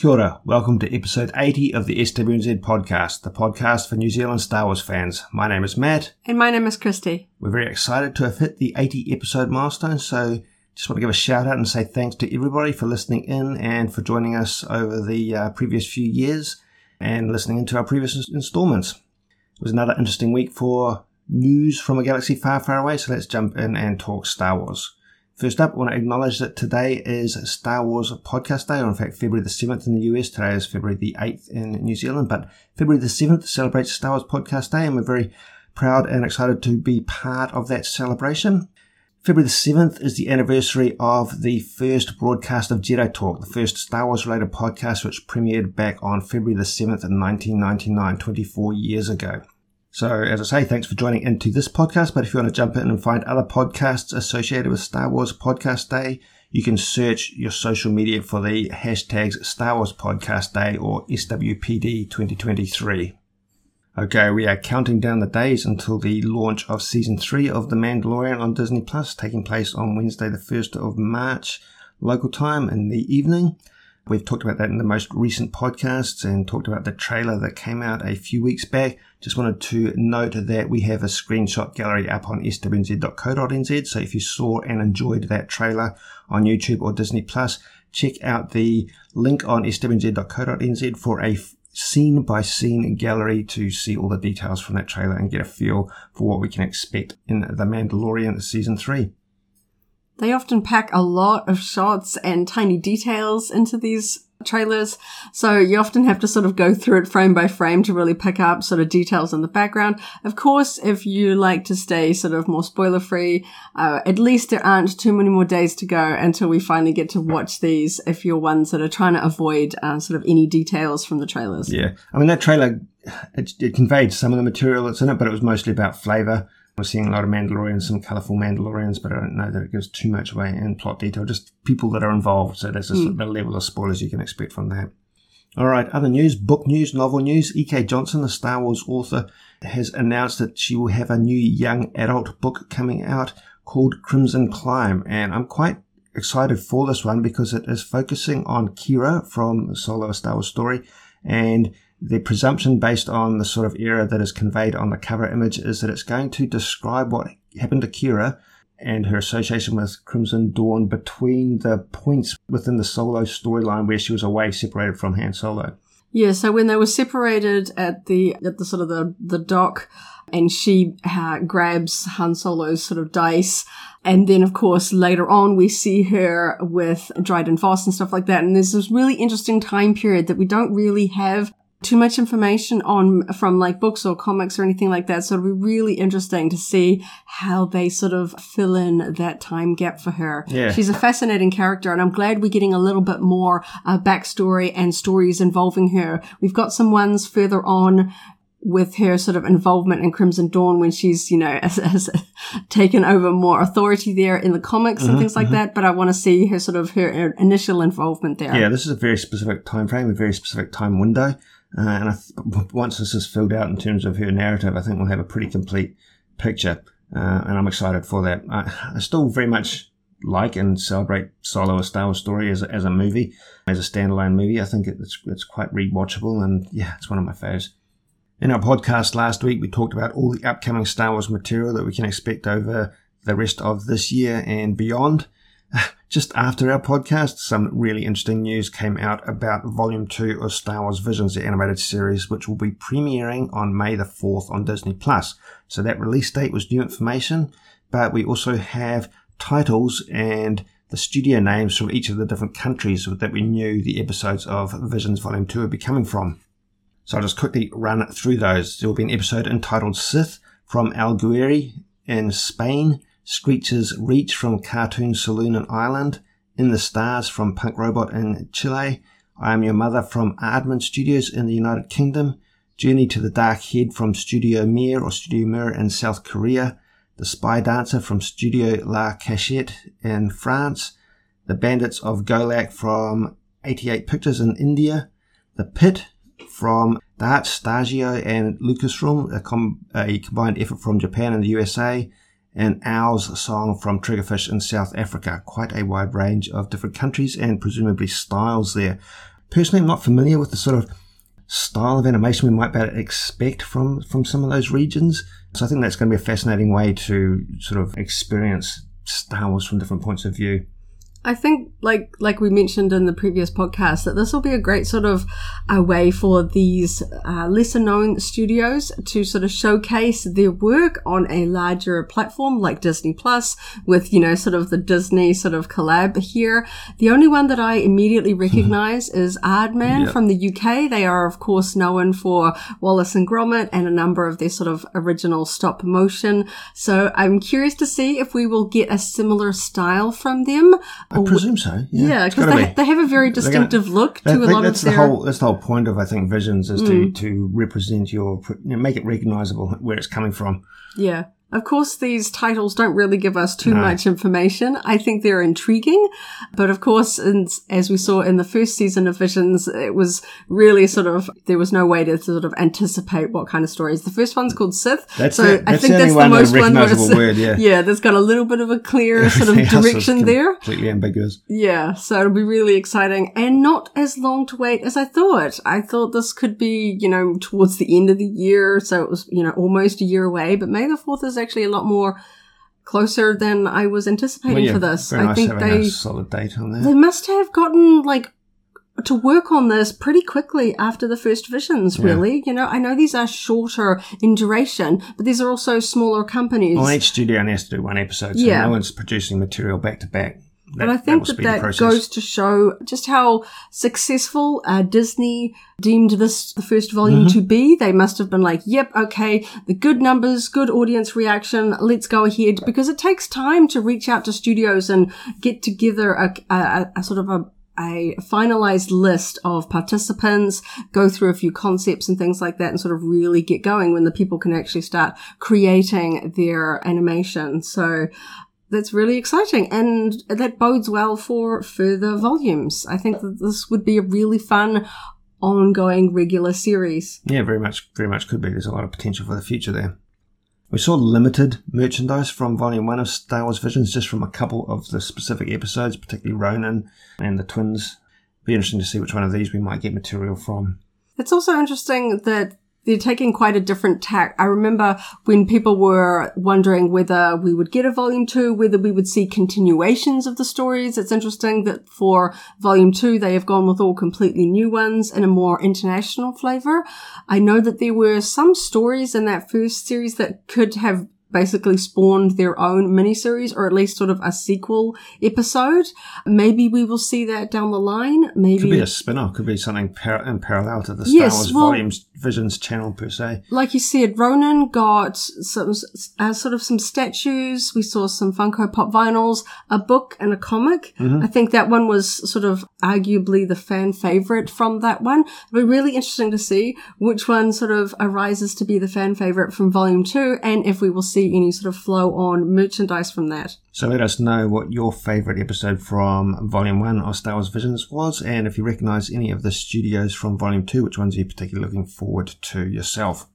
Kia ora. welcome to episode 80 of the SWNZ podcast, the podcast for New Zealand Star Wars fans. My name is Matt. And my name is Christy. We're very excited to have hit the 80 episode milestone, so just want to give a shout out and say thanks to everybody for listening in and for joining us over the uh, previous few years and listening into our previous installments. It was another interesting week for news from a galaxy far, far away, so let's jump in and talk Star Wars. First up, I want to acknowledge that today is Star Wars Podcast Day, or in fact, February the 7th in the US. Today is February the 8th in New Zealand, but February the 7th celebrates Star Wars Podcast Day, and we're very proud and excited to be part of that celebration. February the 7th is the anniversary of the first broadcast of Jedi Talk, the first Star Wars related podcast, which premiered back on February the 7th in 1999, 24 years ago. So, as I say, thanks for joining into this podcast. But if you want to jump in and find other podcasts associated with Star Wars Podcast Day, you can search your social media for the hashtags Star Wars Podcast Day or SWPD 2023. Okay, we are counting down the days until the launch of season three of The Mandalorian on Disney Plus, taking place on Wednesday, the 1st of March, local time in the evening. We've talked about that in the most recent podcasts and talked about the trailer that came out a few weeks back. Just wanted to note that we have a screenshot gallery up on swnz.co.nz. So if you saw and enjoyed that trailer on YouTube or Disney Plus, check out the link on swnz.co.nz for a scene by scene gallery to see all the details from that trailer and get a feel for what we can expect in The Mandalorian season 3. They often pack a lot of shots and tiny details into these trailers. So you often have to sort of go through it frame by frame to really pick up sort of details in the background. Of course, if you like to stay sort of more spoiler free, uh, at least there aren't too many more days to go until we finally get to watch these if you're ones that are trying to avoid uh, sort of any details from the trailers. Yeah. I mean, that trailer, it, it conveyed some of the material that's in it, but it was mostly about flavor. We're seeing a lot of Mandalorians, some colourful Mandalorians, but I don't know that it gives too much away in plot detail. Just people that are involved. So that's mm. the level of spoilers you can expect from that. All right, other news, book news, novel news. E.K. Johnston, the Star Wars author, has announced that she will have a new young adult book coming out called Crimson Climb. And I'm quite excited for this one because it is focusing on Qi'ra from Solo, a Star Wars story. And the presumption based on the sort of era that is conveyed on the cover image is that it's going to describe what happened to Qi'ra and her association with Crimson Dawn between the points within the Solo storyline where she was away, separated from Han Solo. Yeah, so when they were separated at the at the sort of the the dock, and she uh, grabs Han Solo's sort of dice, and then of course later on we see her with Dryden Voss and stuff like that, and there's this really interesting time period that we don't really have too much information on from like books or comics or anything like that. So it'll be really interesting to see how they sort of fill in that time gap for her. Yeah. She's a fascinating character and I'm glad we're getting a little bit more uh, backstory and stories involving her. We've got some ones further on with her sort of involvement in Crimson Dawn when she's, you know, has, has taken over more authority there in the comics and mm-hmm, things like mm-hmm. that. But I want to see her sort of her, her initial involvement there. Yeah, this is a very specific time frame, a very specific time window. Uh, and th- once this is filled out in terms of her narrative, I think we'll have a pretty complete picture. Uh, and I'm excited for that. I, I, still very much like and celebrate Solo: A Star Wars Story as a, as a movie, as a standalone movie. I think it's it's quite rewatchable, and yeah, it's one of my faves. In our podcast last week, we talked about all the upcoming Star Wars material that we can expect over the rest of this year and beyond. Just after our podcast, some really interesting news came out about Volume 2 of Star Wars Visions, the animated series, which will be premiering on May the 4th on Disney+. Plus. So that release date was new information, but we also have titles and the studio names from each of the different countries that we knew the episodes of Visions Volume 2 would be coming from. So I'll just quickly run through those. There will be an episode entitled Sith from El Guiri in Spain, Screech's Reach from Cartoon Saloon in Ireland, In the Stars from Punk Robot in Chile, I Am Your Mother from Aardman Studios in the United Kingdom, Journey to the Dark Head from Studio Mir or Studio Mir in South Korea, The Spy Dancer from Studio La Cachette in France, The Bandits of Golak from 88 Pictures in India, The Pit from D'ART Shtajio and Lucasfilm, a, com- a combined effort from Japan and the USA, and Aau's song from Triggerfish in South Africa. Quite a wide range of different countries and presumably styles there. Personally, I'm not familiar with the sort of style of animation we might be able to expect from from some of those regions. So I think that's going to be a fascinating way to sort of experience Star Wars from different points of view. I think, like like we mentioned in the previous podcast, that this will be a great sort of a way for these uh, lesser known studios to sort of showcase their work on a larger platform like Disney Plus, with you know sort of the Disney sort of collab here. The only one that I immediately recognize is Aardman Yep. from the UK. They are of course known for Wallace and Gromit and a number of their sort of original stop motion. So I'm curious to see if we will get a similar style from them. I presume so. Yeah, Yeah, because gotta they, they have a very gonna- distinctive look to That- a lot that's of the their. Mm. whole. That's the whole point of I think visions is to to represent your you know, make it recognizable where it's coming from. Yeah. Of course, these titles don't really give us too No. much information. I think they're intriguing. But of course, as we saw in the first season of Visions, it was really sort of, there was no way to sort of anticipate what kind of stories. The first one's called Sith. That's so it. I That's think the that's the most one where yeah. yeah, there's got a little bit of a clear sort of Everything else is direction there. Completely ambiguous. Yeah, so it'll be really exciting and not as long to wait as I thought. I thought this could be, you know, towards the end of the year, so it was, you know, almost a year away, but May the 4th is actually a lot more closer than I was anticipating Well, yeah, for this. I nice think they solid date on they must have gotten like to work on this pretty quickly after the first visions, Yeah. really. You know, I know these are shorter in duration, but these are also smaller companies. Well, each studio only has to do one episode, so Yeah. no one's producing material back to back. But I think that that, goes to show just how successful uh, Disney deemed this the first volume Mm-hmm. to be. They must have been like, "Yep, okay, the good numbers, good audience reaction. Let's go ahead," because it takes time to reach out to studios and get together a, a, a sort of a a finalized list of participants, go through a few concepts and things like that, and sort of really get going when the people can actually start creating their animation. So that's really exciting and that bodes well for further volumes. I think that this would be a really fun ongoing regular series. Yeah, very much, very much could be. There's a lot of potential for the future there. We saw limited merchandise from Volume 1 of Star Wars Visions, just from a couple of the specific episodes, particularly Ronin and the twins. Be interesting to see which one of these we might get material from. It's also interesting that they're taking quite a different tack. I remember when people were wondering whether we would get a volume two, whether we would see continuations of the stories. It's interesting that for volume two, they have gone with all completely new ones and a more international flavor. I know that there were some stories in that first series that could have basically spawned their own miniseries or at least sort of a sequel episode. Maybe we will see that down the line. Maybe Could be a spin off, could be something par- in parallel to the Star Yes, Wars well- Volumes Visions channel per se. like you said, Ronin got some uh, sort of some statues. We saw some Funko Pop vinyls, a book, and a comic. I think that one was sort of arguably the fan favorite from that one. It'll be really interesting to see which one sort of arises to be the fan favorite from Volume Two, and if we will see any sort of flow on merchandise from that. So let us know what your favourite episode from Volume 1 of Star Wars Visions was, and if you recognise any of the studios from Volume 2, which ones are you particularly looking forward to yourself.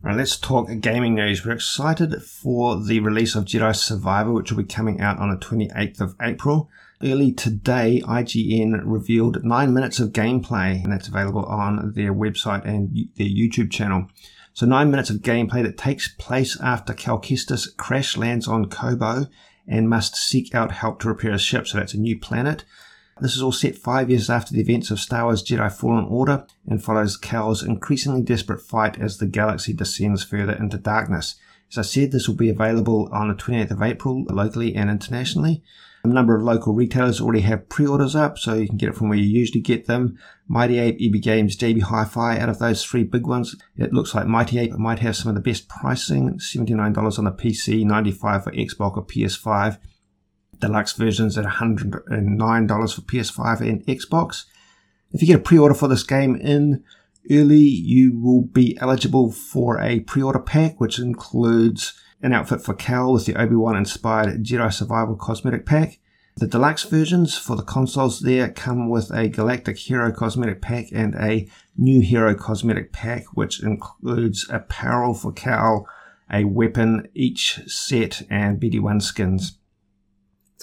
Alright, let's talk gaming news. We're excited for the release of Jedi Survivor, which will be coming out on the 28th of April. Early today, IGN revealed nine minutes of gameplay, and that's available on their website and their YouTube channel. So nine minutes of gameplay that takes place after Cal Kestis crash lands on Koboh and must seek out help to repair his ship. So that's a new planet. This is all set five years after the events of Star Wars Jedi Fallen Order and follows Cal's increasingly desperate fight as the galaxy descends further into darkness. As I said, this will be available on the 28th of April locally and internationally. A number of local retailers already have pre-orders up, so you can get it from where you usually get them. Mighty Ape, EB Games, JB Hi-Fi, out of those three big ones, it looks like Mighty Ape might have some of the best pricing, $79 on the PC, $95 for Xbox or PS5. Deluxe versions at $109 for PS5 and Xbox. If you get a pre-order for this game in early, you will be eligible for a pre-order pack, which includes an outfit for Cal with the Obi-Wan inspired Jedi Survival cosmetic pack. The deluxe versions for the consoles there come with a Galactic Hero cosmetic pack and a New Hero cosmetic pack, which includes apparel for Cal, a weapon, each set, and BD1 skins.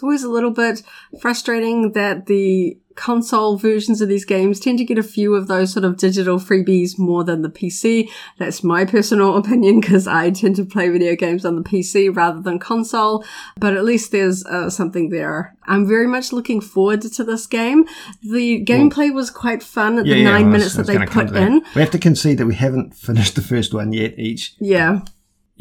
It's always a little bit frustrating that the console versions of these games tend to get a few of those sort of digital freebies more than the PC. That's my personal opinion because I tend to play video games on the PC rather than console, but at least there's uh, something there. I'm very much looking forward to this game. The gameplay well, was quite fun at yeah, the nine yeah, minutes that they put in. We have to concede that we haven't finished the first one yet each. Yeah.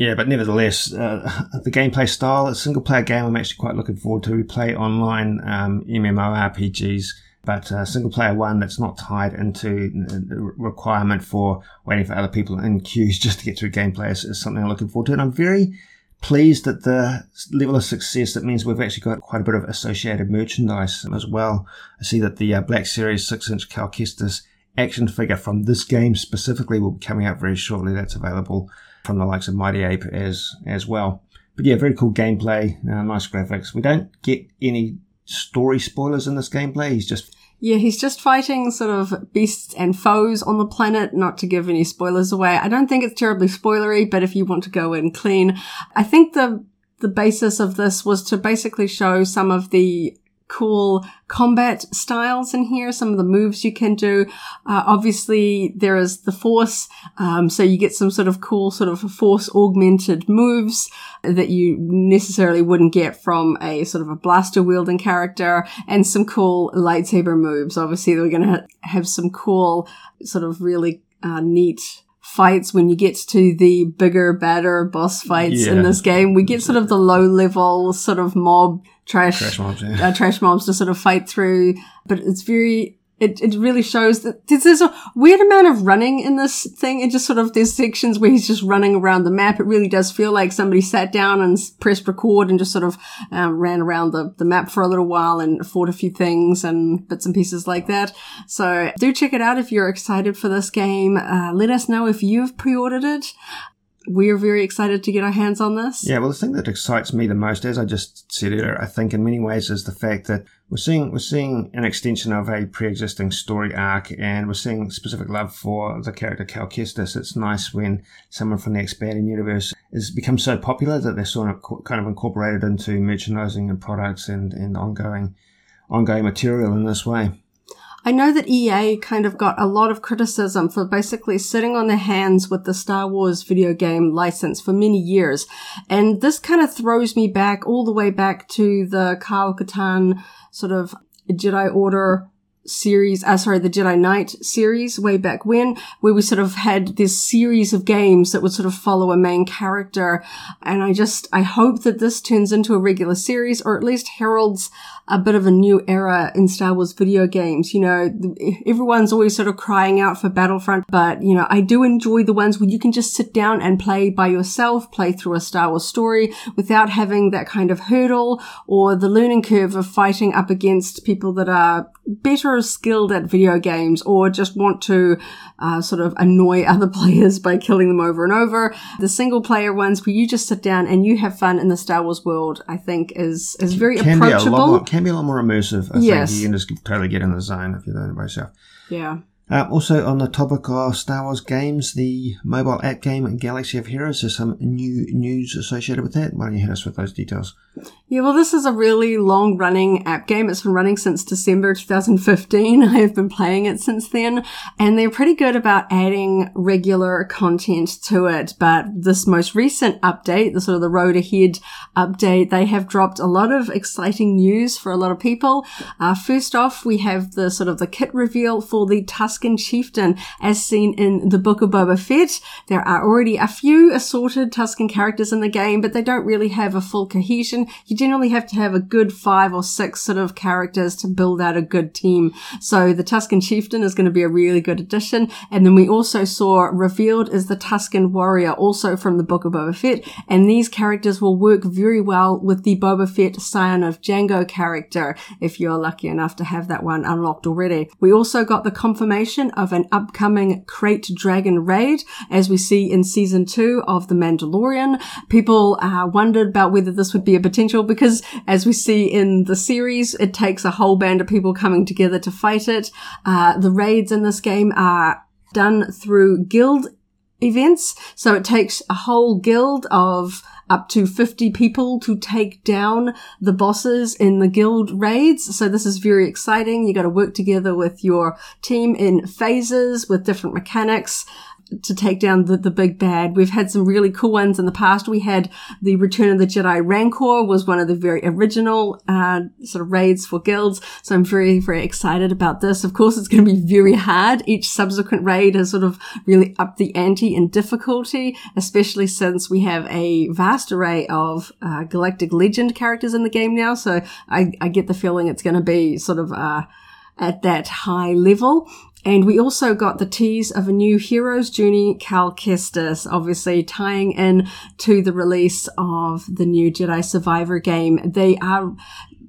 Yeah, but nevertheless, uh, the gameplay style, a single player game I'm actually quite looking forward to. We play online um, MMORPGs, but a single player one that's not tied into the requirement for waiting for other people in queues just to get through gameplay is, is something I'm looking forward to. And I'm very pleased at the level of success that means we've actually got quite a bit of associated merchandise as well. I see that the uh, Black Series 6 inch Cal Kestis action figure from this game specifically will be coming out very shortly. That's available from the likes of Mighty Ape as as well. But yeah, very cool gameplay, uh, nice graphics. We don't get any story spoilers in this gameplay. He's just yeah, he's just fighting sort of beasts and foes on the planet, not to give any spoilers away. I don't think it's terribly spoilery, but if you want to go in clean, I think the the basis of this was to basically show some of the cool combat styles in here, some of the moves you can do. Uh, obviously, there is the force, um, so you get some sort of cool sort of force augmented moves that you necessarily wouldn't get from a sort of a blaster wielding character, and some cool lightsaber moves. Obviously, we're going to ha- have some cool sort of really uh, neat fights when you get to the bigger, badder boss fights yeah. in this game. We get sort of the low level sort of mob trash, trash mobs, yeah. uh, trash mobs to sort of fight through, but it's very it, it really shows that there's a weird amount of running in this thing. It just sort of, there's sections where he's just running around the map. It really does feel like somebody sat down and pressed record and just sort of um, ran around the, the map for a little while and fought a few things and bits and pieces like that. So do check it out if you're excited for this game. Uh, let us know if you've pre-ordered it we're very excited to get our hands on this. Yeah, well, the thing that excites me the most, as I just said earlier, I think in many ways is the fact that we're seeing we're seeing an extension of a pre-existing story arc, and we're seeing specific love for the character Cal Kestis. It's nice when someone from the expanding universe has become so popular that they're sort of kind of incorporated into merchandising and products and, and ongoing ongoing material in this way. I know that EA kind of got a lot of criticism for basically sitting on their hands with the Star Wars video game license for many years. And this kind of throws me back all the way back to the Kyle Katarn sort of Jedi Order series, uh, sorry, the Jedi Knight series way back when, where we sort of had this series of games that would sort of follow a main character. And I just, I hope that this turns into a regular series or at least heralds a bit of a new era in Star Wars video games. You know, everyone's always sort of crying out for Battlefront, but you know, I do enjoy the ones where you can just sit down and play by yourself, play through a Star Wars story without having that kind of hurdle or the learning curve of fighting up against people that are better skilled at video games or just want to uh, sort of annoy other players by killing them over and over. The single player ones where you just sit down and you have fun in the Star Wars world, I think is, is very approachable can be a lot more immersive. I yes. think you can just totally get in the zone if you're doing it by yourself. Yeah. Uh, also, on the topic of Star Wars games, the mobile app game Galaxy of Heroes, there's some new news associated with that. Why don't you hit us with those details? Yeah, well, this is a really long running app game. It's been running since December 2015. I have been playing it since then, and they're pretty good about adding regular content to it. But this most recent update, the sort of the road ahead update, they have dropped a lot of exciting news for a lot of people. Uh, first off, we have the sort of the kit reveal for the Tusken Chieftain as seen in the Book of Boba Fett. There are already a few assorted Tusken characters in the game, but they don't really have a full cohesion you generally have to have a good five or six sort of characters to build out a good team. So the Tusken Chieftain is going to be a really good addition. And then we also saw revealed is the Tusken Warrior, also from the Book of Boba Fett. And these characters will work very well with the Boba Fett Scion of Jango character, if you're lucky enough to have that one unlocked already. We also got the confirmation of an upcoming Krayt Dragon raid, as we see in season two of The Mandalorian. People uh, wondered about whether this would be a potential because as we see in the series, it takes a whole band of people coming together to fight it. Uh, the raids in this game are done through guild events. So it takes a whole guild of up to 50 people to take down the bosses in the guild raids. So this is very exciting. You got to work together with your team in phases with different mechanics to take down the, the big bad. We've had some really cool ones in the past. We had the Return of the Jedi Rancor was one of the very original uh, sort of raids for guilds. So I'm very, very excited about this. Of course, it's going to be very hard. Each subsequent raid has sort of really upped the ante in difficulty, especially since we have a vast array of uh, Galactic Legend characters in the game now. So I, I get the feeling it's going to be sort of uh, at that high level. And we also got the tease of a new Heroes Journey Cal Kestis, obviously tying in to the release of the new Jedi Survivor game. They are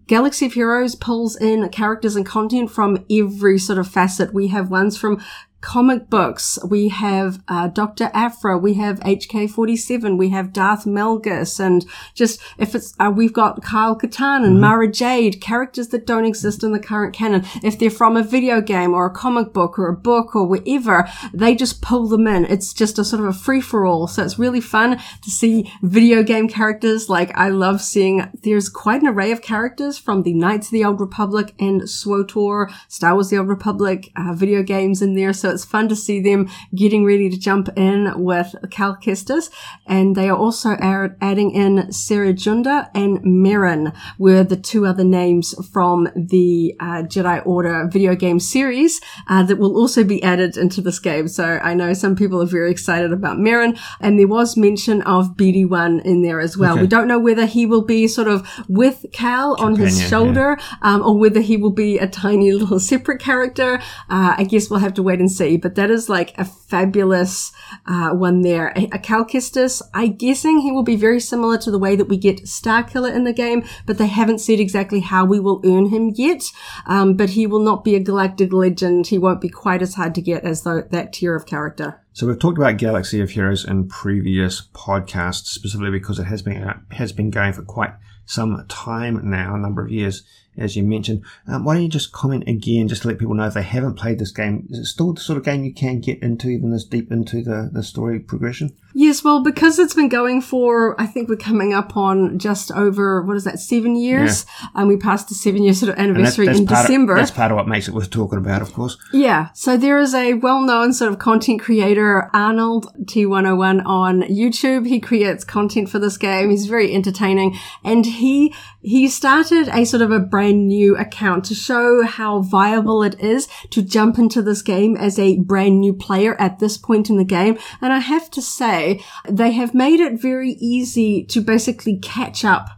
Galaxy of Heroes pulls in characters and content from every sort of facet. We have ones from comic books. We have uh, Dr. Aphra. We have HK47. We have Darth Malgus. And just if it's, uh, we've got Kyle Katarn and mm-hmm. Mara Jade, characters that don't exist in the current canon. If they're from a video game or a comic book or a book or wherever, they just pull them in. It's just a sort of a free for all. So it's really fun to see video game characters. Like I love seeing there's quite an array of characters from the Knights of the Old Republic and SWTOR, Star Wars The Old Republic, uh, video games in there. So it's fun to see them getting ready to jump in with Cal Kestis. And they are also adding in Junda and Merrin were the two other names from the uh, Jedi Order video game series uh, that will also be added into this game. So I know some people are very excited about Merrin and there was mention of BD1 in there as well. Okay. We don't know whether he will be sort of with Cal Companion, on his shoulder yeah. um, or whether he will be a tiny little separate character. Uh, I guess we'll have to wait and see see, but that is like a fabulous uh, one there. A, a Cal Kestis, I'm guessing he will be very similar to the way that we get Starkiller in the game, but they haven't said exactly how we will earn him yet. Um, but he will not be a galactic legend. He won't be quite as hard to get as though that tier of character. So we've talked about Galaxy of Heroes in previous podcasts, specifically because it has been has been going for quite some time now, a number of years as you mentioned. Um, why don't you just comment again, just to let people know if they haven't played this game? Is it still the sort of game you can get into, even this deep into the, the story progression? Yes, well, because it's been going for, I think we're coming up on just over, what is that, seven years? Yeah. And we passed the seven year sort of anniversary that's in December. Of, that's part of what makes it worth talking about, of course. Yeah. So there is a well known sort of content creator, Arnold T101 on YouTube. He creates content for this game. He's very entertaining and he, he started a sort of a brand new account to show how viable it is to jump into this game as a brand new player at this point in the game. And I have to say, they have made it very easy to basically catch up,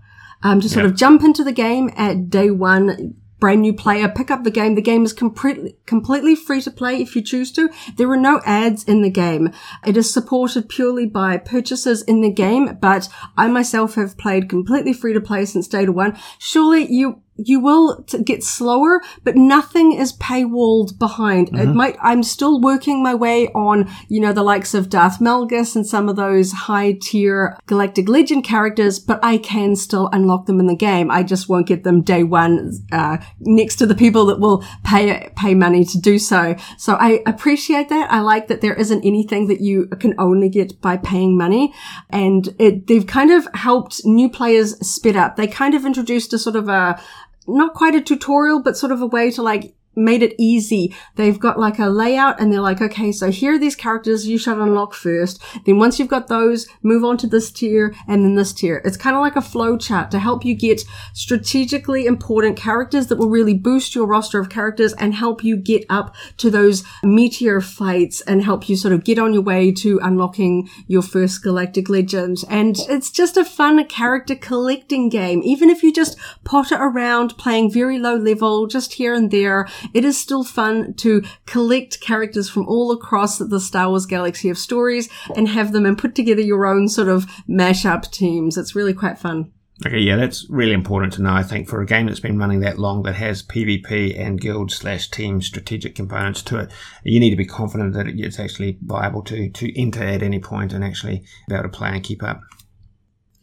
um, to sort yep. of jump into the game at day one, brand new player, pick up the game. The game is completely, completely free to play if you choose to. There are no ads in the game. It is supported purely by purchases in the game, but I myself have played completely free to play since day one. Surely you you will get slower, but nothing is paywalled behind. Mm-hmm. It might, I'm still working my way on, you know, the likes of Darth Malgus and some of those high tier Galactic Legend characters, but I can still unlock them in the game. I just won't get them day one, uh, next to the people that will pay, pay money to do so. So I appreciate that. I like that there isn't anything that you can only get by paying money. And it, they've kind of helped new players spit up. They kind of introduced a sort of a, not quite a tutorial, but sort of a way to like made it easy. They've got like a layout and they're like, okay, so here are these characters you should unlock first. Then once you've got those, move on to this tier and then this tier. It's kind of like a flow chart to help you get strategically important characters that will really boost your roster of characters and help you get up to those meteor fights and help you sort of get on your way to unlocking your first galactic legend. And it's just a fun character collecting game. Even if you just potter around playing very low level, just here and there, it is still fun to collect characters from all across the Star Wars galaxy of stories and have them and put together your own sort of mashup teams. It's really quite fun. Okay, yeah, that's really important to know. I think for a game that's been running that long, that has PvP and guild slash team strategic components to it, you need to be confident that it's actually viable to to enter at any point and actually be able to play and keep up.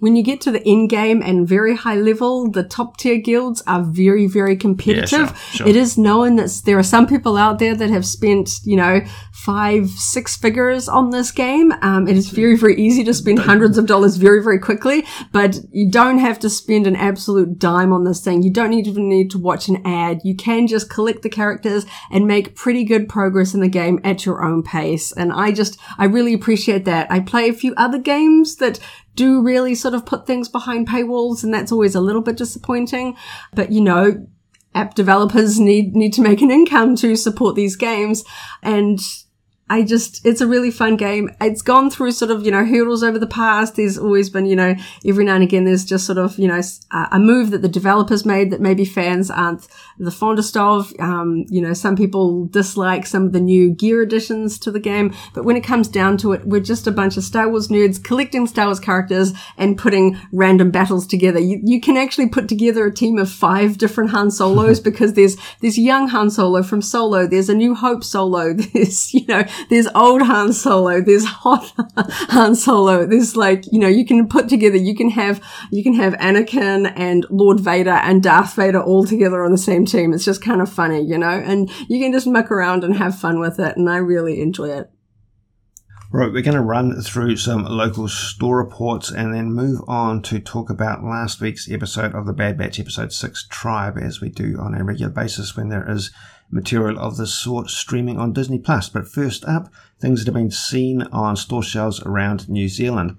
When you get to the end game and very high level, the top tier guilds are very, very competitive. Yeah, sure, sure. It is known that there are some people out there that have spent, you know, five, six figures on this game. Um, it is very, very easy to spend hundreds of dollars very, very quickly, but you don't have to spend an absolute dime on this thing. You don't even need to watch an ad. You can just collect the characters and make pretty good progress in the game at your own pace. And I just, I really appreciate that. I play a few other games that do really sort of put things behind paywalls and that's always a little bit disappointing. But you know, app developers need, need to make an income to support these games. And I just, it's a really fun game. It's gone through sort of, you know, hurdles over the past. There's always been, you know, every now and again, there's just sort of, you know, a move that the developers made that maybe fans aren't the fondest of. Um, you know, some people dislike some of the new gear additions to the game, but when it comes down to it, we're just a bunch of Star Wars nerds collecting Star Wars characters and putting random battles together. You, you can actually put together a team of five different Han Solos because there's, there's young Han Solo from Solo. There's a New Hope Solo. There's, you know, there's old Han Solo, there's hot Han Solo, there's like, you know, you can put together, you can have, you can have Anakin and Lord Vader and Darth Vader all together on the same team. It's just kind of funny, you know, and you can just muck around and have fun with it. And I really enjoy it. Right, we're going to run through some local store reports and then move on to talk about last week's episode of the Bad Batch, episode 6 Tribe, as we do on a regular basis when there is material of this sort streaming on Disney Plus. But first up, things that have been seen on store shelves around New Zealand.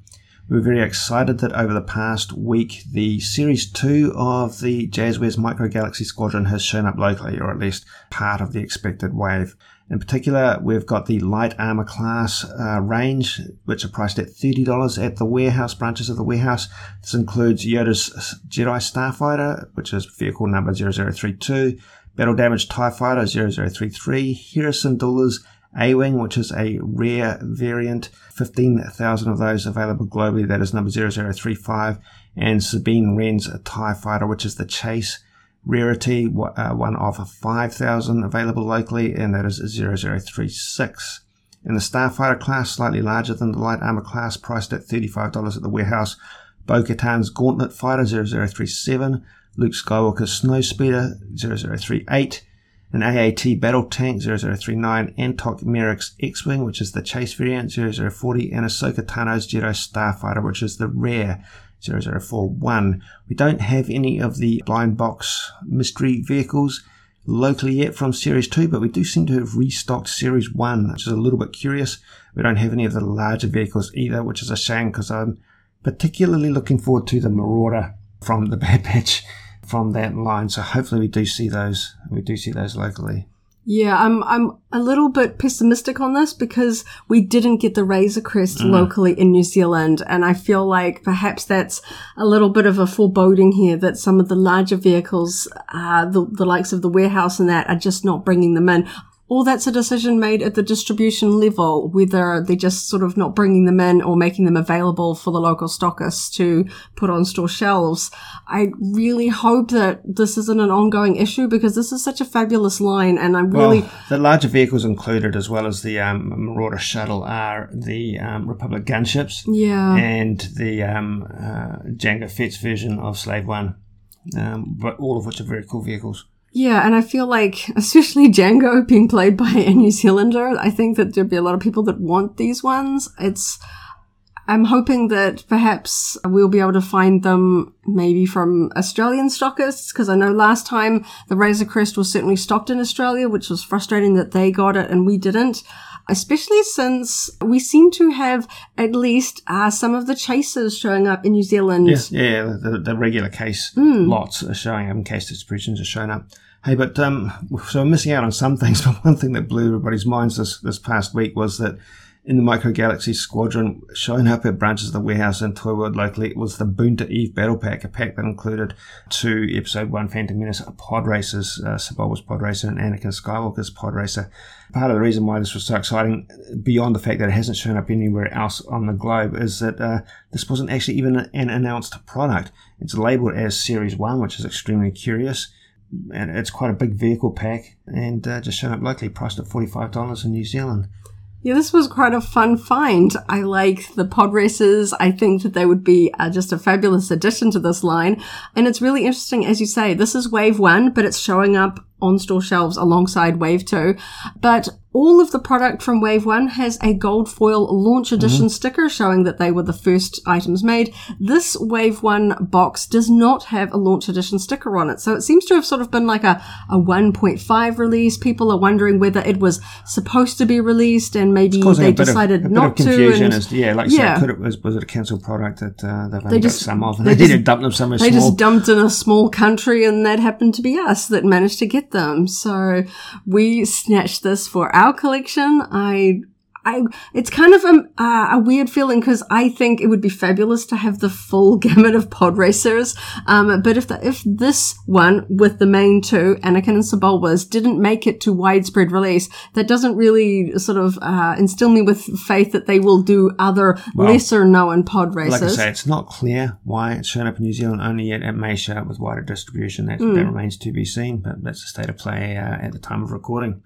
We are very excited that over the past week, the Series 2 of the Jazwares Micro Galaxy Squadron has shown up locally, or at least part of the expected wave. In particular, we've got the light armor class uh, range, which are priced at $30 at the warehouse branches of the warehouse. This includes Yoda's Jedi Starfighter, which is vehicle number 0032, Battle Damage TIE Fighter 0033, Hera Syndulla's A-Wing, which is a rare variant, 15,000 of those available globally, that is number 0035, and Sabine Wren's TIE Fighter, which is the Chase rarity, uh, one of 5,000 available locally, and that is 0036. In the Starfighter class, slightly larger than the light armor class, priced at $35 at the warehouse, Bo Katan's Gauntlet Fighter 0037, Luke Skywalker's Snowspeeder 0038, an AAT Battle Tank 0039, Antoc Merrick's X-Wing, which is the chase variant 0040, and Ahsoka Tano's Jedi Starfighter, which is the rare 0041. We don't have any of the blind box mystery vehicles locally yet from Series 2, but we do seem to have restocked Series 1, which is a little bit curious. We don't have any of the larger vehicles either, which is a shame because I'm particularly looking forward to the Marauder from the Bad Batch from that line. So hopefully we do see those. We do see those locally. Yeah, I'm I'm a little bit pessimistic on this because we didn't get the Razor Crest mm. locally in New Zealand, and I feel like perhaps that's a little bit of a foreboding here that some of the larger vehicles, uh, the the likes of the warehouse and that, are just not bringing them in or that's a decision made at the distribution level, whether they're just sort of not bringing them in or making them available for the local stockists to put on store shelves. I really hope that this isn't an ongoing issue because this is such a fabulous line and I'm really... Well, the larger vehicles included as well as the um, Marauder shuttle are the um, Republic gunships. Yeah. And the um, uh, Jango Fett's version of Slave One. Um, but all of which are very cool vehicles. Yeah, and I feel like, especially Jango being played by a New Zealander, I think that there'd be a lot of people that want these ones. It's, I'm hoping that perhaps we'll be able to find them maybe from Australian stockists, because I know last time the Razor Crest was certainly stocked in Australia, which was frustrating that they got it and we didn't especially since we seem to have at least uh, some of the chasers showing up in New Zealand. Yes, yeah, the, the regular case mm. lots are showing up, and case distributions are showing up. Hey, but um, so we're missing out on some things. But one thing that blew everybody's minds this this past week was that in the Micro Galaxy Squadron, showing up at branches of the warehouse in Toy World locally, was the Boonta Eve Battle Pack, a pack that included two Episode 1 Phantom Menace pod racers, uh, Sebulba's pod racer and Anakin Skywalker's pod racer. Part of the reason why this was so exciting, beyond the fact that it hasn't shown up anywhere else on the globe, is that uh, this wasn't actually even an announced product. It's labeled as Series 1, which is extremely curious and it's quite a big vehicle pack and uh, just shown up locally priced at $45 in New Zealand. Yeah, this was quite a fun find. I like the pod races. I think that they would be uh, just a fabulous addition to this line. And it's really interesting, as you say, this is wave one, but it's showing up on store shelves alongside Wave 2. But all of the product from Wave 1 has a gold foil launch edition mm-hmm. sticker showing that they were the first items made. This Wave 1 box does not have a launch edition sticker on it. So it seems to have sort of been like a, a 1.5 release. People are wondering whether it was supposed to be released and maybe they decided of, not to. And, as, yeah, like yeah. Said, it, was, was it a cancelled product that uh, they've they just, some of? And they, they just, did dump them somewhere They small. just dumped in a small country and that happened to be us that managed to get them. So we snatched this for our collection. I I, it's kind of a, uh, a weird feeling because I think it would be fabulous to have the full gamut of pod racers. Um, but if the, if this one with the main two, Anakin and Sebulbas, didn't make it to widespread release, that doesn't really sort of uh, instill me with faith that they will do other well, lesser known pod racers. Like I say, it's not clear why it's shown up in New Zealand only yet. It may show up with wider distribution. That, mm. that remains to be seen, but that's the state of play uh, at the time of recording.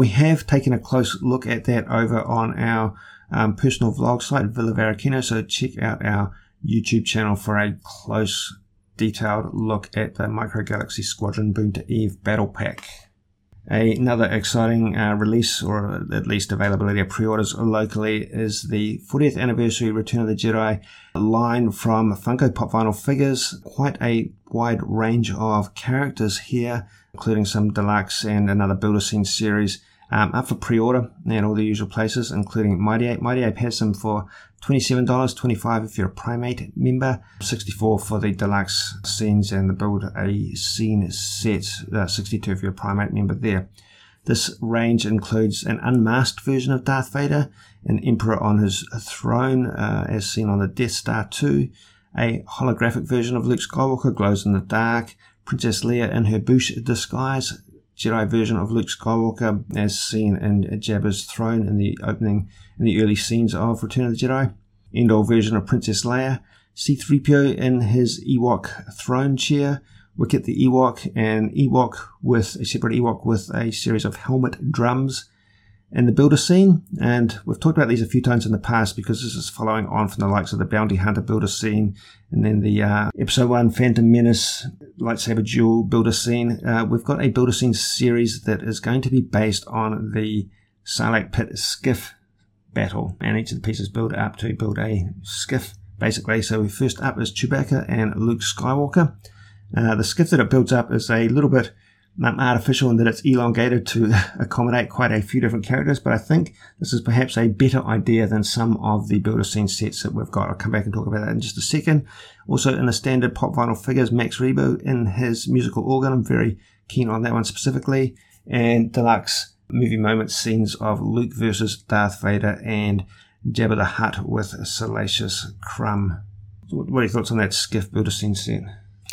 We have taken a close look at that over on our um, personal vlog site, Villa Varakino, so check out our YouTube channel for a close, detailed look at the Micro Galaxy Squadron Boonta Eve Battle Pack. Another exciting uh, release, or at least availability of pre-orders locally, is the 40th anniversary Return of the Jedi line from Funko Pop Vinyl Figures. Quite a wide range of characters here, including some deluxe and another Builder Scene series um, up for pre-order and all the usual places, including Mighty Ape. Mighty Ape has them for $27, 25 if you're a Primate member, 64 for the deluxe scenes and the build a scene set, uh, 62 if you're a Primate member there. This range includes an unmasked version of Darth Vader, an Emperor on his throne, uh, as seen on the Death Star 2, a holographic version of Luke Skywalker glows in the dark, Princess Leia in her Boushh disguise, Jedi version of Luke Skywalker, as seen in Jabba's throne in the opening, in the early scenes of Return of the Jedi. Endor version of Princess Leia, C-3PO in his Ewok throne chair, Wicket the Ewok, and Ewok with a separate Ewok with a series of helmet drums in the builder scene. And we've talked about these a few times in the past because this is following on from the likes of the Bounty Hunter builder scene and then the uh, episode one Phantom Menace lightsaber duel builder scene. Uh, we've got a builder scene series that is going to be based on the Sarlacc pit skiff battle, and each of the pieces build up to build a skiff basically. So first up is Chewbacca and Luke Skywalker. Uh, the skiff that it builds up is a little bit artificial in that it's elongated to accommodate quite a few different characters, but I think this is perhaps a better idea than some of the builder scene sets that we've got. I'll come back and talk about that in just a second. Also, in the standard pop vinyl figures, Max Rebo in his musical organ. I'm very keen on that one specifically. And deluxe movie moments scenes of Luke versus Darth Vader and Jabba the Hutt with Salacious Crumb. What are your thoughts on that skiff builder scene set?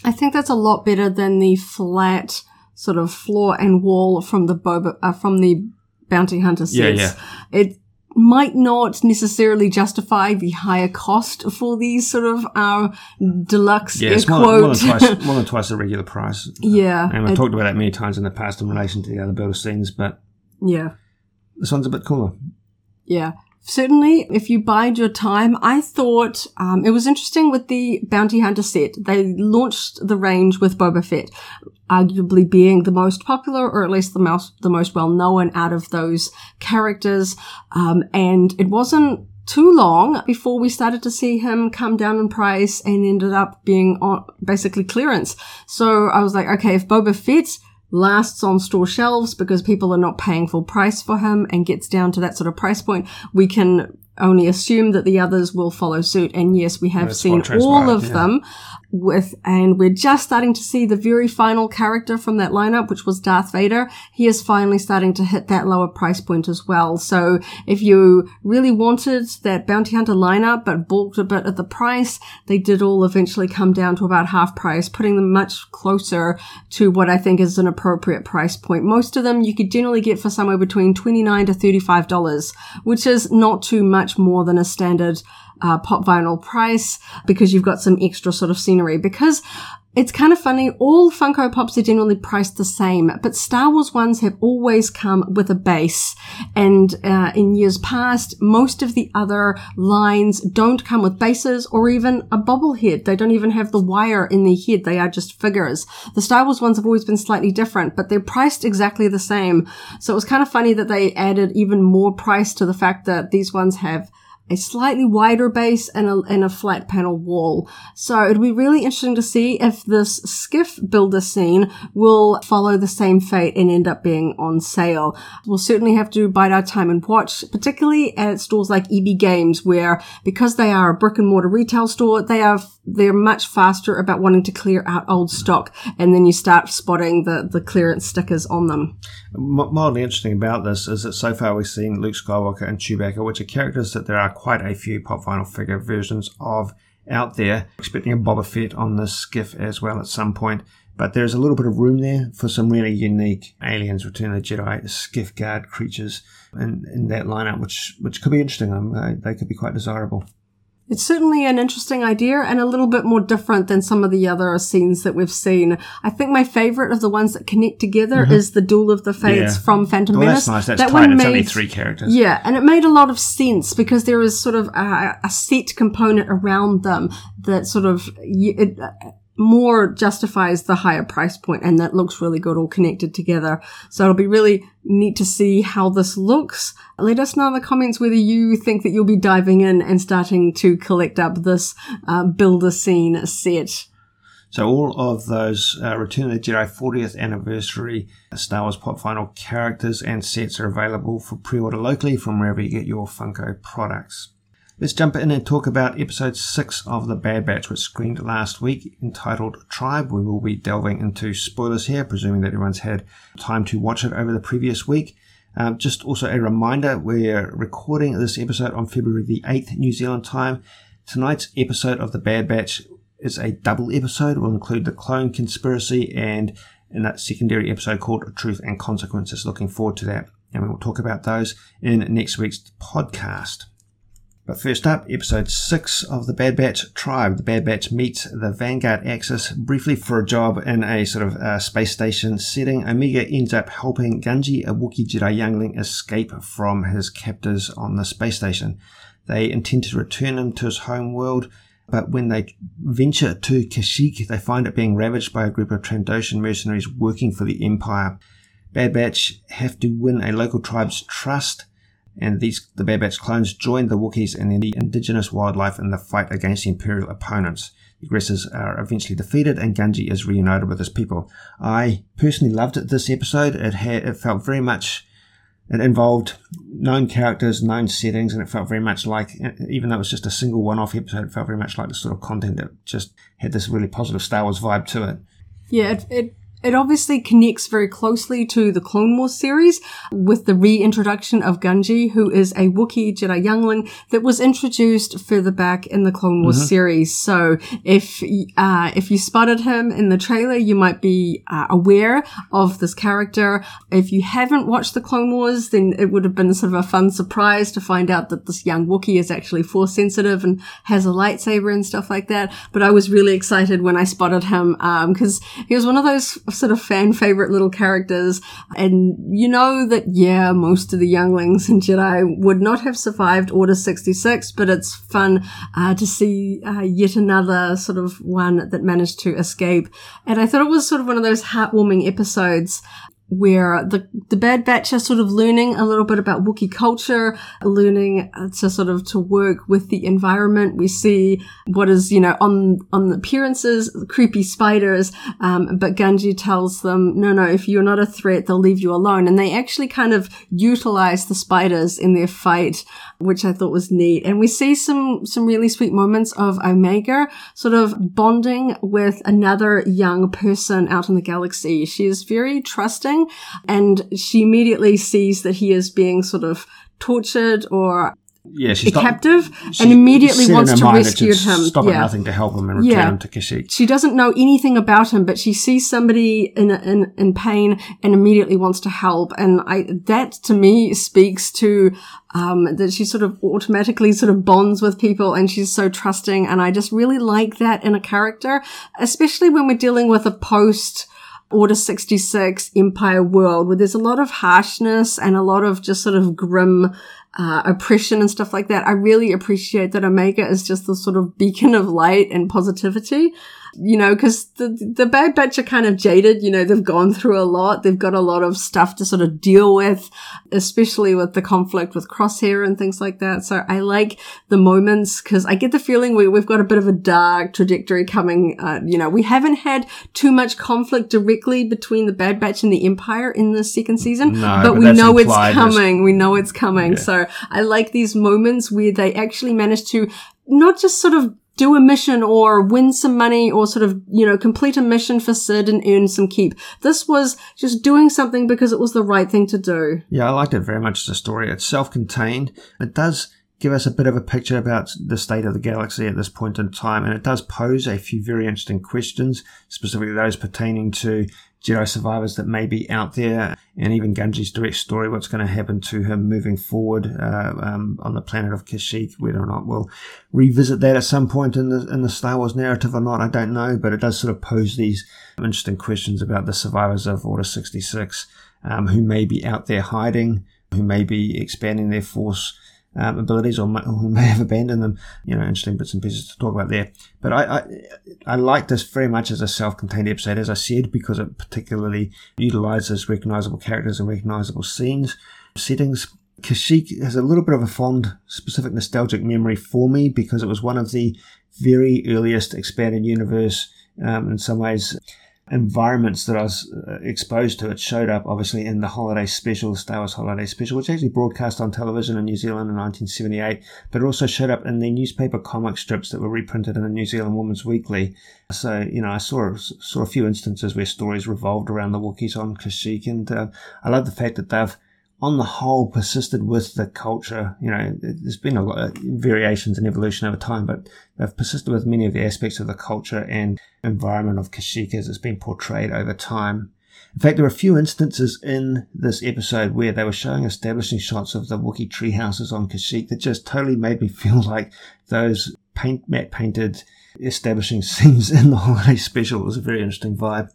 I think that's a lot better than the flat sort of floor and wall from the Boba, uh, from the bounty hunter sets. Yeah, yeah. It might not necessarily justify the higher cost for these sort of uh, deluxe yeah, it's more, more, than twice, more than twice the regular price. Yeah. And we've talked about that many times in the past in relation to the other builder scenes, but yeah, this one's a bit cooler. Yeah. Certainly, if you bide your time, I thought um, it was interesting with the Bounty Hunter set. They launched the range with Boba Fett, arguably being the most popular, or at least the most the most well known out of those characters. Um, and it wasn't too long before we started to see him come down in price and ended up being on basically clearance. So I was like, okay, if Boba Fett lasts on store shelves because people are not paying full price for him and gets down to that sort of price point, we can only assume that the others will follow suit. And yes, we have seen all of yeah. them with, and we're just starting to see the very final character from that lineup, which was Darth Vader. He is finally starting to hit that lower price point as well. So if you really wanted that Bounty Hunter lineup, but balked a bit at the price, they did all eventually come down to about half price, putting them much closer to what I think is an appropriate price point. Most of them you could generally get for somewhere between 29 to $35, which is not too much more than a standard uh, pop vinyl price because you've got some extra sort of scenery because It's kind of funny. All Funko Pops are generally priced the same, but Star Wars ones have always come with a base. And uh, in years past, most of the other lines don't come with bases or even a bobblehead. They don't even have the wire in their head. They are just figures. The Star Wars ones have always been slightly different, but they're priced exactly the same. So it was kind of funny that they added even more price to the fact that these ones have a slightly wider base and a, and a flat panel wall. So it'd be really interesting to see if this skiff builder scene will follow the same fate and end up being on sale. We'll certainly have to bide our time and watch, particularly at stores like EB Games, where because they are a brick and mortar retail store, they are they're much faster about wanting to clear out old stock, and then you start spotting the the clearance stickers on them. Mildly interesting about this is that so far we've seen Luke Skywalker and Chewbacca, which are characters that there are quite a few pop vinyl figure versions of out there. Expecting a Boba Fett on this skiff as well at some point. But there's a little bit of room there for some really unique aliens, Return of the Jedi, skiff guard creatures in, in that lineup, which which could be interesting. Um, they, they could be quite desirable. It's certainly an interesting idea and a little bit more different than some of the other scenes that we've seen. I think my favorite of the ones that connect together mm-hmm. is the Duel of the Fates yeah. from Phantom well, Menace. That's nice. That's that tight. One it's made, only three characters. Yeah, and it made a lot of sense because there is sort of a, a set component around them that sort of it, more justifies the higher price point and that looks really good all connected together. So it'll be really neat to see how this looks. Let us know in the comments whether you think that you'll be diving in and starting to collect up this uh, builder scene set. So all of those uh, Return of the Jedi 40th anniversary Star Wars Pop Vinyl characters and sets are available for pre-order locally from wherever you get your Funko products. Let's jump in and talk about episode 6 of The Bad Batch, which screened last week, entitled Tribe. We will be delving into spoilers here, presuming that everyone's had time to watch it over the previous week. Um, just also a reminder, we're recording this episode on February the 8th, New Zealand time. Tonight's episode of The Bad Batch is a double episode. We'll include the clone conspiracy and in that secondary episode called Truth and Consequences. Looking forward to that. And we will talk about those in next week's podcast. But first up, episode 6 of the Bad Batch Tribe. The Bad Batch meets the Vanguard Axis briefly for a job in a sort of uh, space station setting. Omega ends up helping Gungi, a Wookiee Jedi youngling, escape from his captors on the space station. They intend to return him to his home world, but when they venture to Kashyyyk, they find it being ravaged by a group of Trandoshan mercenaries working for the Empire. Bad Batch have to win a local tribe's trust and these the Bad clones join the Wookiees and the indigenous wildlife in the fight against the Imperial opponents. The aggressors are eventually defeated, and Gungi is reunited with his people. I personally loved this episode. It had it felt very much it involved known characters, known settings, and it felt very much like, even though it was just a single one-off episode, it felt very much like the sort of content that just had this really positive Star Wars vibe to it. Yeah, it, it it obviously connects very closely to the Clone Wars series with the reintroduction of Gungi, who is a Wookiee Jedi youngling that was introduced further back in the Clone Wars mm-hmm. series. So if uh, if you spotted him in the trailer, you might be uh, aware of this character. If you haven't watched the Clone Wars, then it would have been sort of a fun surprise to find out that this young Wookiee is actually Force sensitive and has a lightsaber and stuff like that. But I was really excited when I spotted him because um, he was one of those sort of fan favorite little characters. And you know that, yeah, most of the younglings in Jedi would not have survived Order 66, but it's fun uh, to see uh, yet another sort of one that managed to escape. And I thought it was sort of one of those heartwarming episodes where the, the Bad Batch are sort of learning a little bit about Wookiee culture, learning to sort of to work with the environment. We see what is, you know, on, on the appearances, creepy spiders. Um, but Gungi tells them, no, no, if you're not a threat, they'll leave you alone. And they actually kind of utilize the spiders in their fight, which I thought was neat. And we see some, some really sweet moments of Omega sort of bonding with another young person out in the galaxy. She is very trusting and she immediately sees that he is being sort of tortured or Yeah, she's not- captive she and immediately wants to rescue him. Stop at nothing to help him and return Yeah. him to Kashyyyk. She doesn't know anything about him, but she sees somebody in, in, in pain and immediately wants to help. And I, that to me speaks to, um, that she sort of automatically sort of bonds with people and she's so trusting. And I just really like that in a character, especially when we're dealing with a post, Order 66 Empire world where there's a lot of harshness and a lot of just sort of grim uh, oppression and stuff like that. I really appreciate that Omega is just the sort of beacon of light and positivity. You know, because the the Bad Batch are kind of jaded. You know, they've gone through a lot. They've got a lot of stuff to sort of deal with, especially with the conflict with Crosshair and things like that. So I like the moments because I get the feeling we, we've got a bit of a dark trajectory coming. Uh, you know, we haven't had too much conflict directly between the Bad Batch and the Empire in the second season, No, but, but we know it's coming. We know it's coming. So I like these moments where they actually manage to not just sort of do a mission or win some money or sort of, you know, complete a mission for Cid and earn some keep. This was just doing something because it was the right thing to do. Yeah, I liked it very much a story. It's self-contained. It does give us a bit of a picture about the state of the galaxy at this point in time, and it does pose a few very interesting questions, specifically those pertaining to Jedi survivors that may be out there, and even Gungi's direct story, what's going to happen to him moving forward uh, um, on the planet of Kashyyyk, whether or not we'll revisit that at some point in the in the Star Wars narrative or not, I don't know, but it does sort of pose these interesting questions about the survivors of Order 66 um, who may be out there hiding, who may be expanding their force um, abilities, or, who may have abandoned them. You know, interesting bits and pieces to talk about there. But I, I, I like this very much as a self-contained episode, as I said, because it particularly utilizes recognizable characters and recognizable scenes, settings. Kashyyyk has a little bit of a fond, specific nostalgic memory for me because it was one of the very earliest expanded universe, um, in some ways, environments that I was uh, exposed to. It showed up obviously in the holiday special, Star Wars holiday special, which actually broadcast on television in New Zealand in 1978, but it also showed up in the newspaper comic strips that were reprinted in the New Zealand Woman's Weekly. So, you know, I saw, saw a few instances where stories revolved around the Wookiees on Kashyyyk, and uh, I love the fact that they've on the whole persisted with the culture. You know, there's been a lot of variations and evolution over time, but they've persisted with many of the aspects of the culture and environment of Kashyyyk as it's been portrayed over time. In fact, there were a few instances in this episode where they were showing establishing shots of the Wookiee tree houses on Kashyyyk that just totally made me feel like those paint matte painted establishing scenes in the holiday special. It was a very interesting vibe.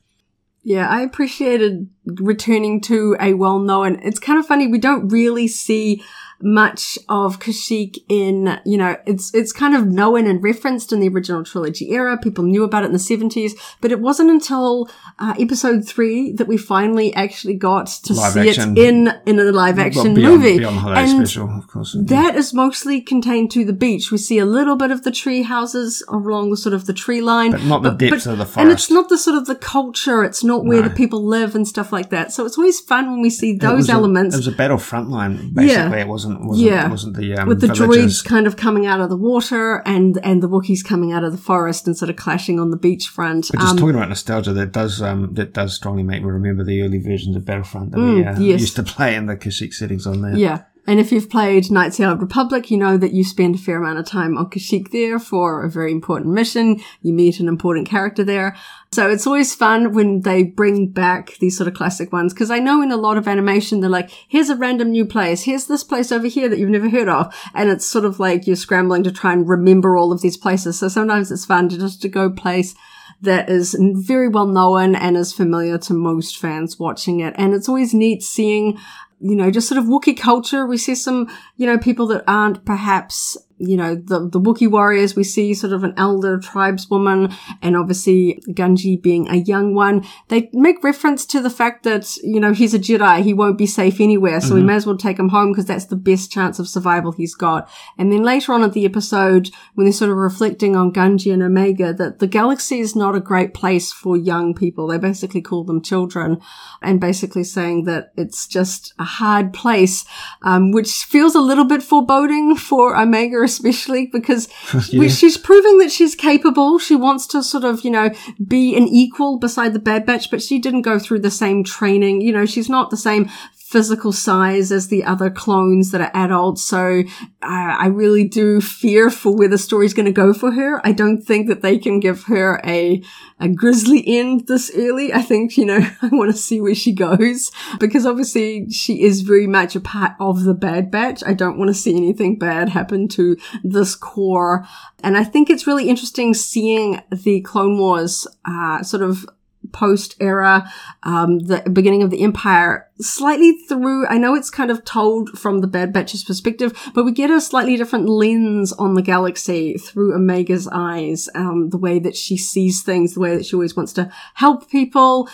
Yeah, I appreciated returning to a well-known. It's kind of funny. We don't really see much of Kashyyyk in, you know, it's, it's kind of known and referenced in the original trilogy era. People knew about it in the 70s, but it wasn't until uh, episode three that we finally actually got to Live see action. it in, in a live action Well, beyond, movie. beyond And special, of course. that is mostly contained to the beach. We see a little bit of the tree houses along the sort of the tree line. But not the depths of the forest. And it's not the sort of the culture. It's not where No. the people live and stuff like that. So it's always fun when we see It those a- elements it was a battle front line, basically. Yeah. It wasn't, wasn't, Yeah. wasn't the, um, with the villages. droids kind of coming out of the water and and the Wookiees coming out of the forest and sort of clashing on the beachfront. But just Um, talking about nostalgia, that does um, that does strongly make me remember the early versions of Battlefront that we uh, Mm, yes. used to play in the Kashyyyk settings on there. Yeah. And if you've played Knights of the Republic, you know that you spend a fair amount of time on Kashyyyk there for a very important mission. You meet an important character there. So it's always fun when they bring back these sort of classic ones. Cause I know in a lot of animation, they're like, here's a random new place. Here's this place over here that you've never heard of. And it's sort of like you're scrambling to try and remember all of these places. So sometimes it's fun to just to go place that is very well known and is familiar to most fans watching it. And it's always neat seeing you know, just sort of Wookiee culture. We see some, you know, people that aren't perhaps, you know, the, the Wookiee warriors. We see sort of an elder tribeswoman and obviously Gungi being a young one. They make reference to the fact that, you know, he's a Jedi. He won't be safe anywhere. So we may as well take him home because that's the best chance of survival he's got. And then later on in the episode, when they're sort of reflecting on Gungi and Omega, that the galaxy is not a great place for young people. They basically call them children and basically saying that it's just a hard place, um, which feels a little bit foreboding for Omega, especially because we- she's proving that she's capable. She wants to sort of, you know, be an equal beside the Bad Batch, but she didn't go through the same training. You know, she's not the same physical size as the other clones that are adults. So uh, I really do fear for where the story's going to go for her. I don't think that they can give her a, a grisly end this early. I think, you know, I want to see where she goes because obviously she is very much a part of the Bad Batch. I don't want to see anything bad happen to this core. And I think it's really interesting seeing the Clone Wars, uh, sort of post era, um, the beginning of the empire, slightly through, I know it's kind of told from the Bad Batch's perspective, but we get a slightly different lens on the galaxy through Omega's eyes, um, the way that she sees things, the way that she always wants to help people,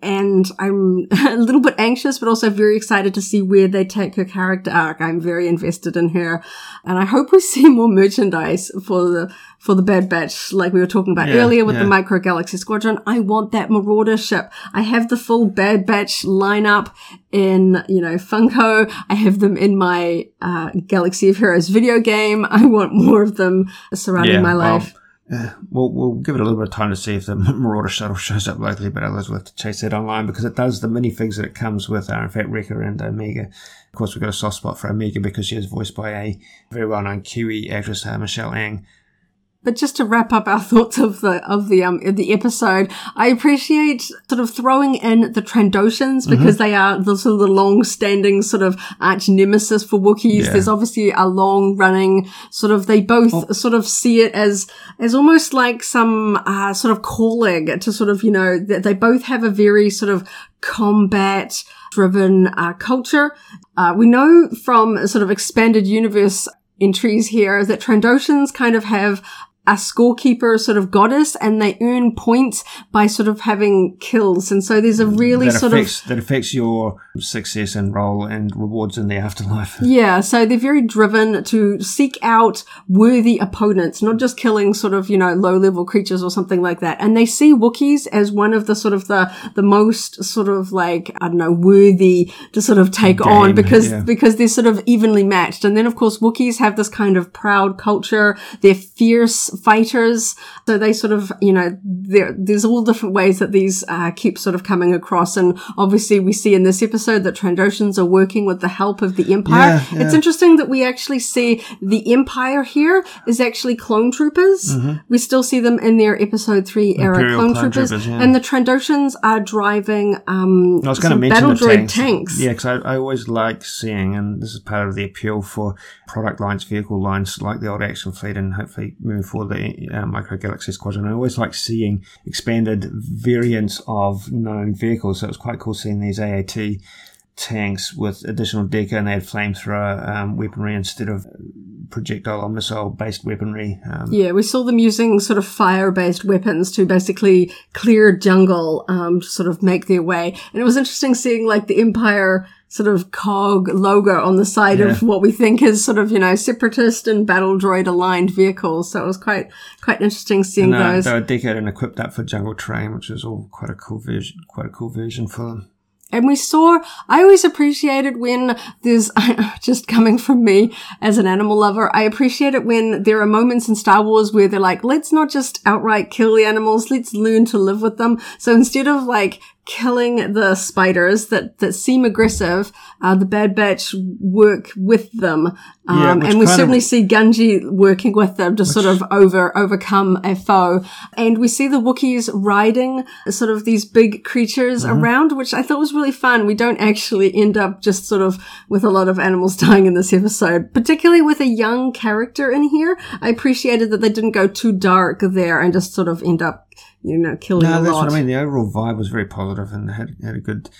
and I'm a little bit anxious, but also very excited to see where they take her character arc. I'm very invested in her, and I hope we see more merchandise for the for the Bad Batch, like we were talking about yeah, earlier with yeah. the Micro Galaxy Squadron. I want that Marauder ship. I have the full Bad Batch lineup in, you know, Funko. I have them in my uh, Galaxy of Heroes video game. I want more of them surrounding yeah, my life. Well, uh, we'll, we'll give it a little bit of time to see if the Marauder shuttle shows up locally, but otherwise we'll have to chase that online because it does the minifigs that it comes with are in fact Wrecker and Omega. Of course, we've got a soft spot for Omega because she is voiced by a very well known Kiwi actress, uh, Michelle Ang. But just to wrap up our thoughts of the of the um the episode, I appreciate sort of throwing in the Trandoshans mm-hmm. because mm-hmm. they are the sort of the long standing sort of arch nemesis for Wookiees. Yeah. There's obviously a long running sort of they both oh. sort of see it as as almost like some uh, sort of calling to sort of you know they both have a very sort of combat driven uh, culture. Uh, we know from sort of expanded universe entries here that Trandoshans kind of have a scorekeeper sort of goddess and they earn points by sort of having kills. And so there's a mm, really that sort affects, of that affects your success and role and rewards in the afterlife. Yeah. So they're very driven to seek out worthy opponents, not just killing sort of, you know, low level creatures or something like that. And they see Wookiees as one of the sort of the, the most sort of like, I don't know, worthy to sort of take Game, on because, yeah. because they're sort of evenly matched. And then of course Wookiees have this kind of proud culture. They're fierce fighters. So they sort of, you know, there's all different ways that these uh, keep sort of coming across. And obviously we see in this episode that Trandoshans are working with the help of the Empire. Yeah, yeah. It's interesting that we actually see the Empire here is actually clone troopers. Mm-hmm. We still see them in their episode three era clone, clone, troopers. troopers yeah. And the Trandoshans are driving, um, I was going to mention battle droid tanks. tanks. Yeah, because I, I always like seeing, and this is part of the appeal for product lines, vehicle lines like the old Action Fleet, and hopefully moving forward the uh, Micro Galaxy Squadron. I always like seeing expanded variants of known vehicles. So it was quite cool seeing these AAT tanks with additional decker and they had flamethrower um, weaponry instead of projectile or missile based weaponry. Um, yeah, we saw them using sort of fire based weapons to basically clear jungle um, to sort of make their way. And it was interesting seeing like the Empire sort of cog logo on the side yeah. of what we think is sort of you know separatist and battle droid aligned vehicles. So it was quite quite interesting seeing and, uh, those. They were decorated and equipped up for jungle Train, which was all quite a cool version, quite a cool version for them. And we saw, I always appreciated when there's, just coming from me as an animal lover, I appreciate it when there are moments in Star Wars where they're like, let's not just outright kill the animals, let's learn to live with them. So instead of like killing the spiders that, that seem aggressive, uh, the Bad Batch work with them. Um, yeah, and we certainly of, see Gungi working with them to which, sort of over, overcome a foe. And we see the Wookiees riding sort of these big creatures mm-hmm. around, which I thought was really fun. We don't actually end up just sort of with a lot of animals dying in this episode, particularly with a young character in here. I appreciated that they didn't go too dark there and just sort of end up you know, killing no, that's lot. what I mean. The overall vibe was very positive and had had a good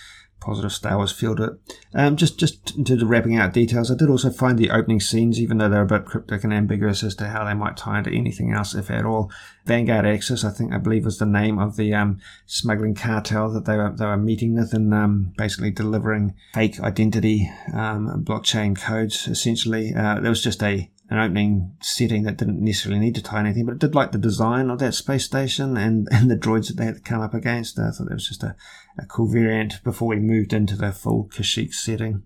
positive Star Wars feel to it. Um, just just in terms of wrapping out details, I did also find the opening scenes, even though they're a bit cryptic and ambiguous as to how they might tie into anything else, if at all. Vanguard Axis, I think, I believe, was the name of the um, smuggling cartel that they were they were meeting with and um, basically delivering fake identity um, blockchain codes. Essentially, uh, there was just a an opening setting that didn't necessarily need to tie anything, but it did like the design of that space station and, and the droids that they had to come up against. I thought that was just a, a cool variant before we moved into the full Kashyyyk setting.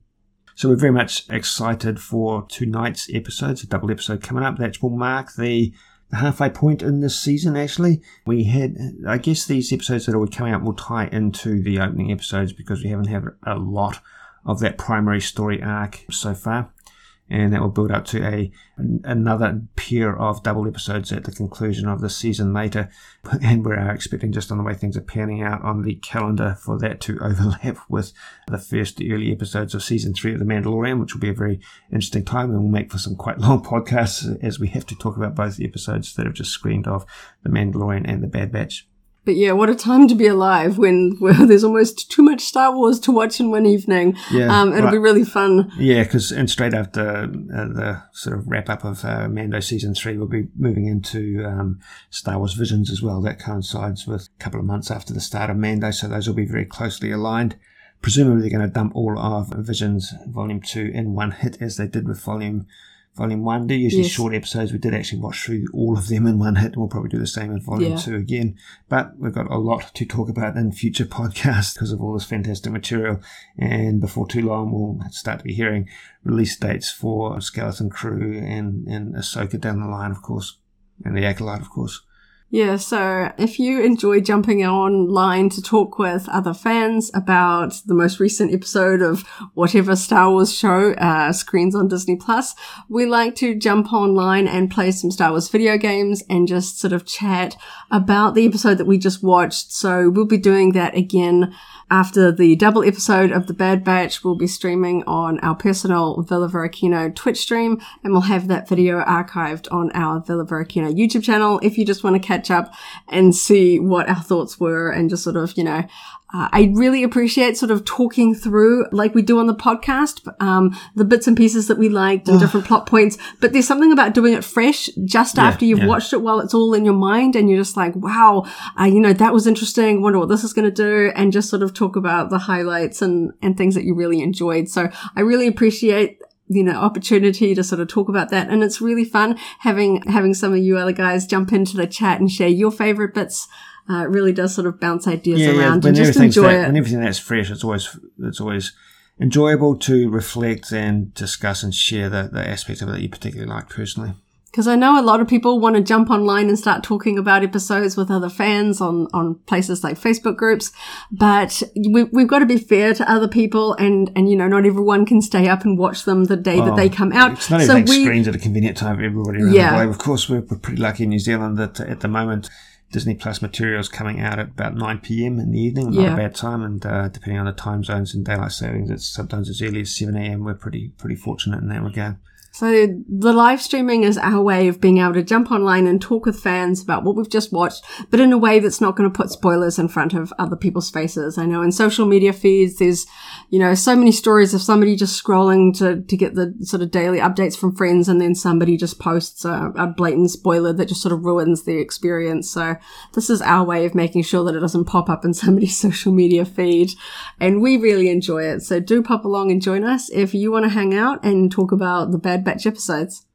So we're very much excited for tonight's episodes, a double episode coming up. That will mark the, the halfway point in this season, actually. We had, I guess these episodes that are coming up will tie into the opening episodes because we haven't had a lot of that primary story arc so far and that will build up to a another pair of double episodes at the conclusion of the season later. And we are expecting, just on the way things are panning out on the calendar, for that to overlap with the first early episodes of season three of The Mandalorian, which will be a very interesting time and will make for some quite long podcasts as we have to talk about both the episodes that have just screened of The Mandalorian and The Bad Batch. But yeah, what a time to be alive when well, there's almost too much Star Wars to watch in one evening. Yeah, um, it'll right. be really fun. Yeah, because and straight after uh, the sort of wrap up of uh, Mando season three, we'll be moving into um, Star Wars Visions as well. That coincides with a couple of months after the start of Mando, so those will be very closely aligned. Presumably, they're going to dump all of Visions Volume Two in one hit, as they did with Volume Volume 1. They're usually yes. short episodes. We did actually watch through all of them in one hit, we'll probably do the same in Volume yeah. 2 again. But we've got a lot to talk about in future podcasts because of all this fantastic material. And before too long, we'll start to be hearing release dates for Skeleton Crew and, and Ahsoka down the line, of course, and the Acolyte, of course. Yeah, so if you enjoy jumping online to talk with other fans about the most recent episode of whatever Star Wars show uh, screens on Disney Plus, we like to jump online and play some Star Wars video games and just sort of chat about the episode that we just watched. So we'll be doing that again after the double episode of The Bad Batch, we'll be streaming on our personal Villa Varricchino Twitch stream, and we'll have that video archived on our Villa Varricchino YouTube channel if you just want to catch up and see what our thoughts were and just sort of, you know, uh, I really appreciate sort of talking through, like we do on the podcast, um, the bits and pieces that we liked and different plot points. But there's something about doing it fresh just yeah, after you've yeah. watched it while it's all in your mind and you're just like, wow, uh, you know, that was interesting. Wonder what this is going to do. And just sort of talk about the highlights and, and things that you really enjoyed. So I really appreciate you know opportunity to sort of talk about that and it's really fun having having some of you other guys jump into the chat and share your favorite bits uh, it really does sort of bounce ideas yeah, around yeah. and just enjoy that, it. When everything that's fresh, it's always it's always enjoyable to reflect and discuss and share the, the aspects of it that you particularly like personally. Because I know a lot of people want to jump online and start talking about episodes with other fans on, on places like Facebook groups, but we, we've got to be fair to other people, and, and you know not everyone can stay up and watch them the day oh, that they come out. It's not so even we, screens at a convenient time for everybody around yeah. the globe. Of course, we're, we're pretty lucky in New Zealand that at the moment Disney Plus material is coming out at about 9 p.m. in the evening, not yeah. a bad time. And uh, depending on the time zones and daylight savings, it's sometimes as early as 7 a.m. We're pretty pretty fortunate in that regard. So the live streaming is our way of being able to jump online and talk with fans about what we've just watched, but in a way that's not going to put spoilers in front of other people's faces. I know in social media feeds, there's, you know, so many stories of somebody just scrolling to, to get the sort of daily updates from friends and then somebody just posts a, a blatant spoiler that just sort of ruins the experience. So this is our way of making sure that it doesn't pop up in somebody's social media feed. And we really enjoy it. So do pop along and join us if you want to hang out and talk about the bad Batch episodes.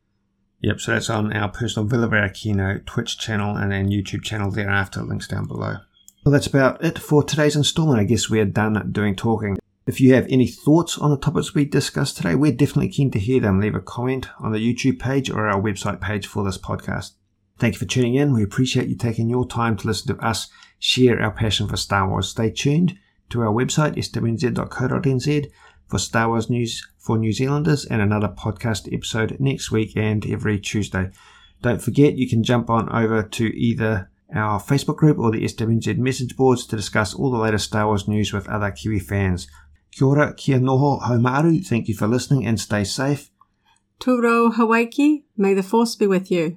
Yep, so that's on our personal Villa Varricchino Twitch channel and then YouTube channel thereafter, links down below. Well, that's about it for today's installment. I guess we're done doing talking. If you have any thoughts on the topics we discussed today, we're definitely keen to hear them. Leave a comment on the YouTube page or our website page for this podcast. Thank you for tuning in. We appreciate you taking your time to listen to us share our passion for Star Wars. Stay tuned to our website, swnz.co.nz, for Star Wars news for New Zealanders and another podcast episode next week and every Tuesday. Don't forget you can jump on over to either our Facebook group or the SWNZ message boards to discuss all the latest Star Wars news with other Kiwi fans. Kia ora, kia noho, haumaru. Thank you for listening and stay safe. Turo Hawaii, may the force be with you.